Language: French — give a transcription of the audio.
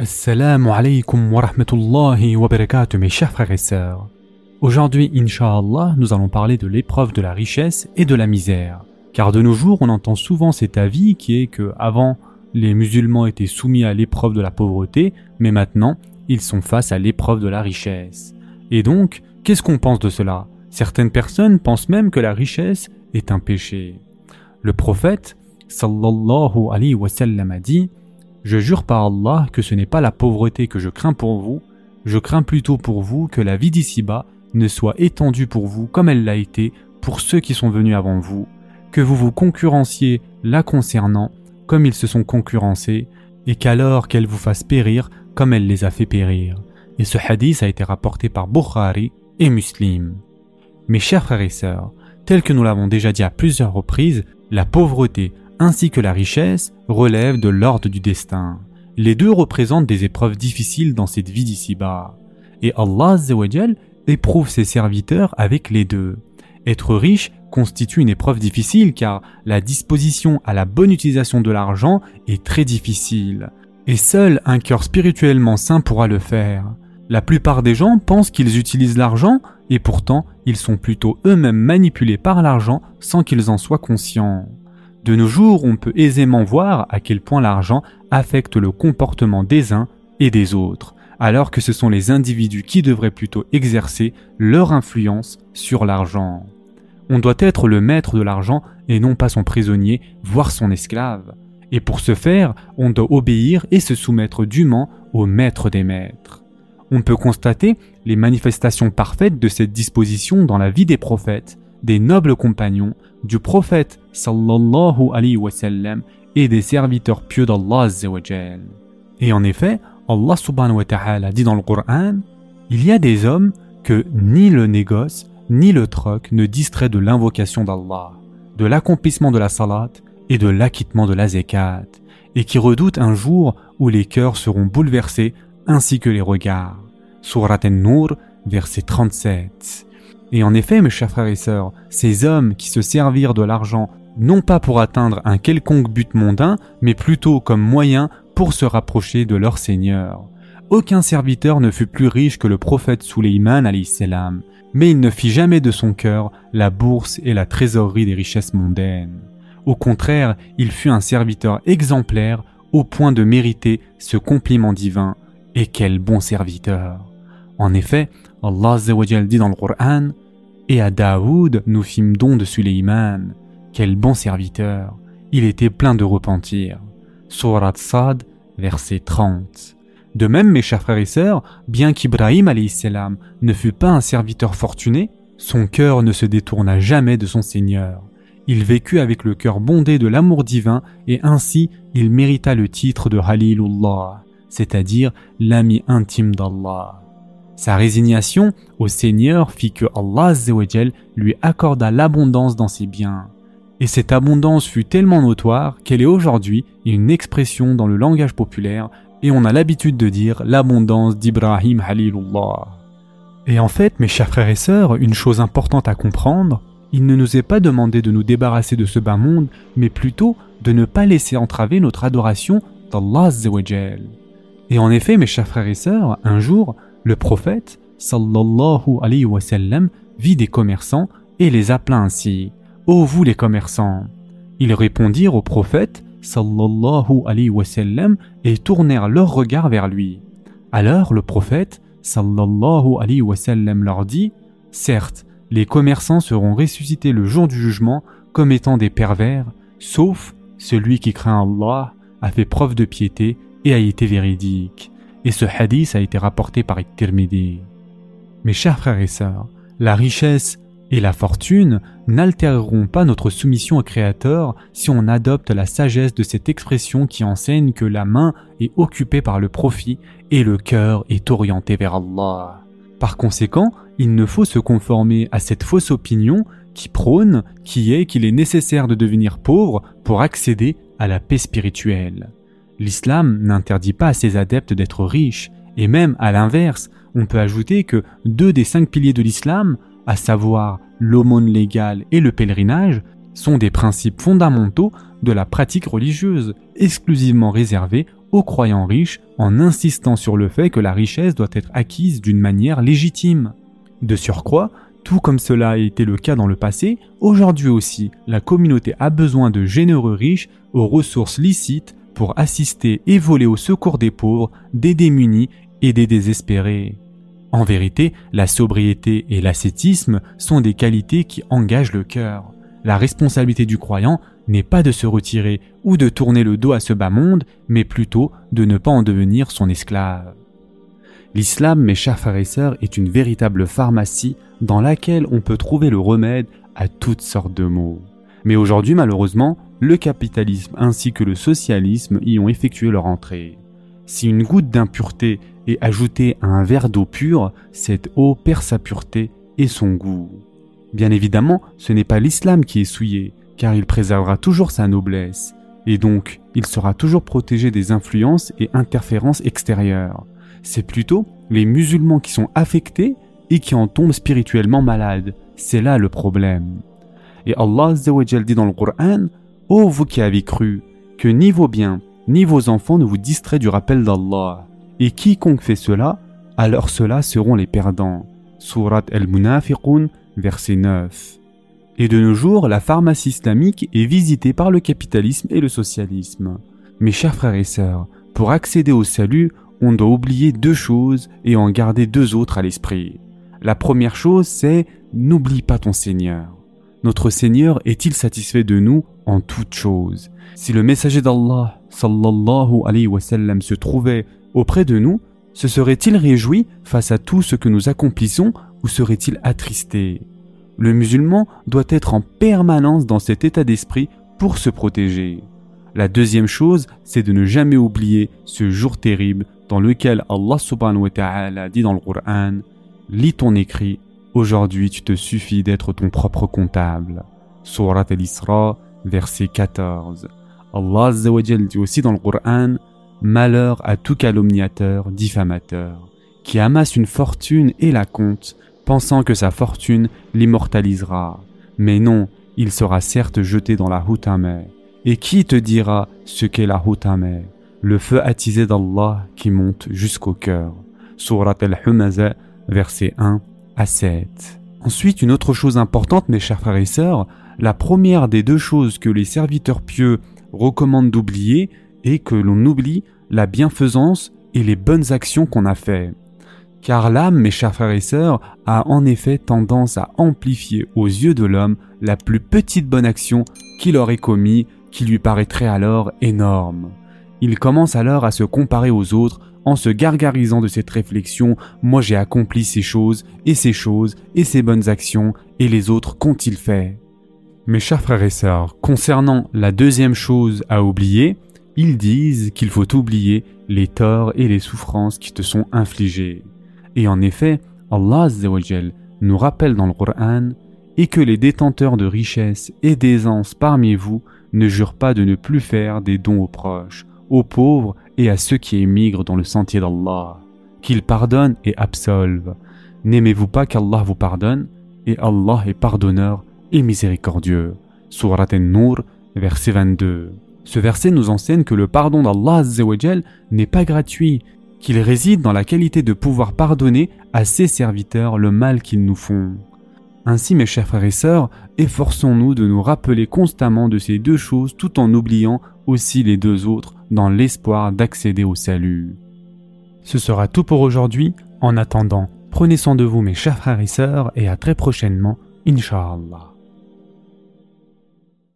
Assalamu alaikum wa rahmatullahi wa barakatuh mes chers frères et sœurs. Aujourd'hui, Inch'Allah, nous allons parler de l'épreuve de la richesse et de la misère. Car de nos jours, on entend souvent cet avis qui est que avant, les musulmans étaient soumis à l'épreuve de la pauvreté, mais maintenant, ils sont face à l'épreuve de la richesse. Et donc, qu'est-ce qu'on pense de cela? Certaines personnes pensent même que la richesse est un péché. Le prophète, sallallahu alayhi wa sallam, a dit Je jure par Allah que ce n'est pas la pauvreté que je crains pour vous, je crains plutôt pour vous que la vie d'ici-bas ne soit étendue pour vous comme elle l'a été pour ceux qui sont venus avant vous, que vous vous concurrenciez la concernant comme ils se sont concurrencés, et qu'alors qu'elle vous fasse périr comme elle les a fait périr. Et ce hadith a été rapporté par Bukhari et Muslim. Mes chers frères et sœurs, tel que nous l'avons déjà dit à plusieurs reprises, la pauvreté ainsi que la richesse relèvent de l'ordre du destin. Les deux représentent des épreuves difficiles dans cette vie d'ici-bas. Et Allah éprouve ses serviteurs avec les deux. Être riche constitue une épreuve difficile car la disposition à la bonne utilisation de l'argent est très difficile. Et seul un cœur spirituellement sain pourra le faire. La plupart des gens pensent qu'ils utilisent l'argent et pourtant ils sont plutôt eux-mêmes manipulés par l'argent sans qu'ils en soient conscients. De nos jours, on peut aisément voir à quel point l'argent affecte le comportement des uns et des autres, alors que ce sont les individus qui devraient plutôt exercer leur influence sur l'argent. On doit être le maître de l'argent et non pas son prisonnier, voire son esclave. Et pour ce faire, on doit obéir et se soumettre dûment au maître des maîtres. On peut constater les manifestations parfaites de cette disposition dans la vie des prophètes, des nobles compagnons, du prophète sallallahu alayhi wa sallam et des serviteurs pieux d'Allah Et en effet, Allah subhanahu wa ta'ala dit dans le Coran, il y a des hommes que ni le négoce ni le troc ne distrait de l'invocation d'Allah, de l'accomplissement de la salat et de l'acquittement de la zakat, et qui redoutent un jour où les cœurs seront bouleversés ainsi que les regards. Surat An-Nur, verset 37. Et en effet, mes chers frères et sœurs, ces hommes qui se servirent de l'argent non pas pour atteindre un quelconque but mondain, mais plutôt comme moyen pour se rapprocher de leur Seigneur. Aucun serviteur ne fut plus riche que le prophète Suleiman salam, mais il ne fit jamais de son cœur la bourse et la trésorerie des richesses mondaines. Au contraire, il fut un serviteur exemplaire au point de mériter ce compliment divin, et quel bon serviteur. En effet, Allah dit dans le Coran Et à Daoud nous fîmes don de Suleiman. Quel bon serviteur Il était plein de repentir. Surat Sad, verset 30. De même, mes chers frères et sœurs, bien qu'Ibrahim ne fût pas un serviteur fortuné, son cœur ne se détourna jamais de son Seigneur. Il vécut avec le cœur bondé de l'amour divin et ainsi il mérita le titre de Halilullah, c'est-à-dire l'ami intime d'Allah. Sa résignation au Seigneur fit que Allah lui accorda l'abondance dans ses biens. Et cette abondance fut tellement notoire qu'elle est aujourd'hui une expression dans le langage populaire et on a l'habitude de dire l'abondance d'Ibrahim Halilullah. Et en fait, mes chers frères et sœurs, une chose importante à comprendre, il ne nous est pas demandé de nous débarrasser de ce bas monde, mais plutôt de ne pas laisser entraver notre adoration d'Allah Et en effet, mes chers frères et sœurs, un jour, le prophète, sallallahu alayhi wa sallam, vit des commerçants et les appela ainsi. Ô vous les commerçants! Ils répondirent au prophète, sallallahu alayhi wa sallam, et tournèrent leur regard vers lui. Alors le prophète, sallallahu alayhi wa sallam, leur dit Certes, les commerçants seront ressuscités le jour du jugement comme étant des pervers, sauf celui qui craint Allah, a fait preuve de piété et a été véridique et ce hadith a été rapporté par Tirmidhi. Mes chers frères et sœurs, la richesse et la fortune n'altéreront pas notre soumission au Créateur si on adopte la sagesse de cette expression qui enseigne que la main est occupée par le profit et le cœur est orienté vers Allah. Par conséquent, il ne faut se conformer à cette fausse opinion qui prône qui est qu'il est nécessaire de devenir pauvre pour accéder à la paix spirituelle. L'islam n'interdit pas à ses adeptes d'être riches, et même à l'inverse, on peut ajouter que deux des cinq piliers de l'islam, à savoir l'aumône légale et le pèlerinage, sont des principes fondamentaux de la pratique religieuse, exclusivement réservés aux croyants riches en insistant sur le fait que la richesse doit être acquise d'une manière légitime. De surcroît, tout comme cela a été le cas dans le passé, aujourd'hui aussi, la communauté a besoin de généreux riches aux ressources licites pour assister et voler au secours des pauvres, des démunis et des désespérés. En vérité, la sobriété et l'ascétisme sont des qualités qui engagent le cœur. La responsabilité du croyant n'est pas de se retirer ou de tourner le dos à ce bas monde, mais plutôt de ne pas en devenir son esclave. L'islam, mes chers frères et sœurs, est une véritable pharmacie dans laquelle on peut trouver le remède à toutes sortes de maux. Mais aujourd'hui, malheureusement, le capitalisme ainsi que le socialisme y ont effectué leur entrée. Si une goutte d'impureté est ajoutée à un verre d'eau pure, cette eau perd sa pureté et son goût. Bien évidemment, ce n'est pas l'islam qui est souillé, car il préservera toujours sa noblesse, et donc il sera toujours protégé des influences et interférences extérieures. C'est plutôt les musulmans qui sont affectés et qui en tombent spirituellement malades. C'est là le problème. Et Allah dit dans le Coran, Ô vous qui avez cru, que ni vos biens, ni vos enfants ne vous distraient du rappel d'Allah. Et quiconque fait cela, alors ceux-là seront les perdants. Surat al-Munafiqun, verset 9. Et de nos jours, la pharmacie islamique est visitée par le capitalisme et le socialisme. Mes chers frères et sœurs, pour accéder au salut, on doit oublier deux choses et en garder deux autres à l'esprit. La première chose, c'est n'oublie pas ton Seigneur. Notre Seigneur est-il satisfait de nous en toutes choses? Si le messager d'Allah sallallahu alayhi se trouvait auprès de nous, se serait-il réjoui face à tout ce que nous accomplissons ou serait-il attristé? Le musulman doit être en permanence dans cet état d'esprit pour se protéger. La deuxième chose, c'est de ne jamais oublier ce jour terrible dans lequel Allah subhanahu wa ta'ala dit dans le Coran Lis ton écrit, aujourd'hui tu te suffis d'être ton propre comptable. Surat al-Isra, verset 14. Allah dit aussi dans le Coran Malheur à tout calomniateur, diffamateur, qui amasse une fortune et la compte, pensant que sa fortune l'immortalisera. Mais non, il sera certes jeté dans la Houtameh. Et qui te dira ce qu'est la Houtameh le feu attisé d'Allah qui monte jusqu'au cœur. Surat al-Humaza, versets 1 à 7. Ensuite, une autre chose importante, mes chers frères et sœurs, la première des deux choses que les serviteurs pieux recommandent d'oublier est que l'on oublie la bienfaisance et les bonnes actions qu'on a fait. Car l'âme, mes chers frères et sœurs, a en effet tendance à amplifier aux yeux de l'homme la plus petite bonne action qu'il aurait commis qui lui paraîtrait alors énorme. Il commence alors à se comparer aux autres en se gargarisant de cette réflexion Moi j'ai accompli ces choses, et ces choses, et ces bonnes actions, et les autres qu'ont-ils fait? Mes chers frères et sœurs, concernant la deuxième chose à oublier, ils disent qu'il faut oublier les torts et les souffrances qui te sont infligés. Et en effet, Allah nous rappelle dans le Coran et que les détenteurs de richesses et d'aisance parmi vous ne jurent pas de ne plus faire des dons aux proches, aux pauvres et à ceux qui émigrent dans le sentier d'Allah, qu'il pardonne et absolve. N'aimez-vous pas qu'Allah vous pardonne Et Allah est pardonneur et miséricordieux. Surat An-Nur, verset 22. Ce verset nous enseigne que le pardon d'Allah n'est pas gratuit, qu'il réside dans la qualité de pouvoir pardonner à ses serviteurs le mal qu'ils nous font. Ainsi, mes chers frères et sœurs, efforçons-nous de nous rappeler constamment de ces deux choses tout en oubliant aussi les deux autres dans l'espoir d'accéder au salut. Ce sera tout pour aujourd'hui. En attendant, prenez soin de vous mes chers frères et sœurs et à très prochainement, Inch'Allah.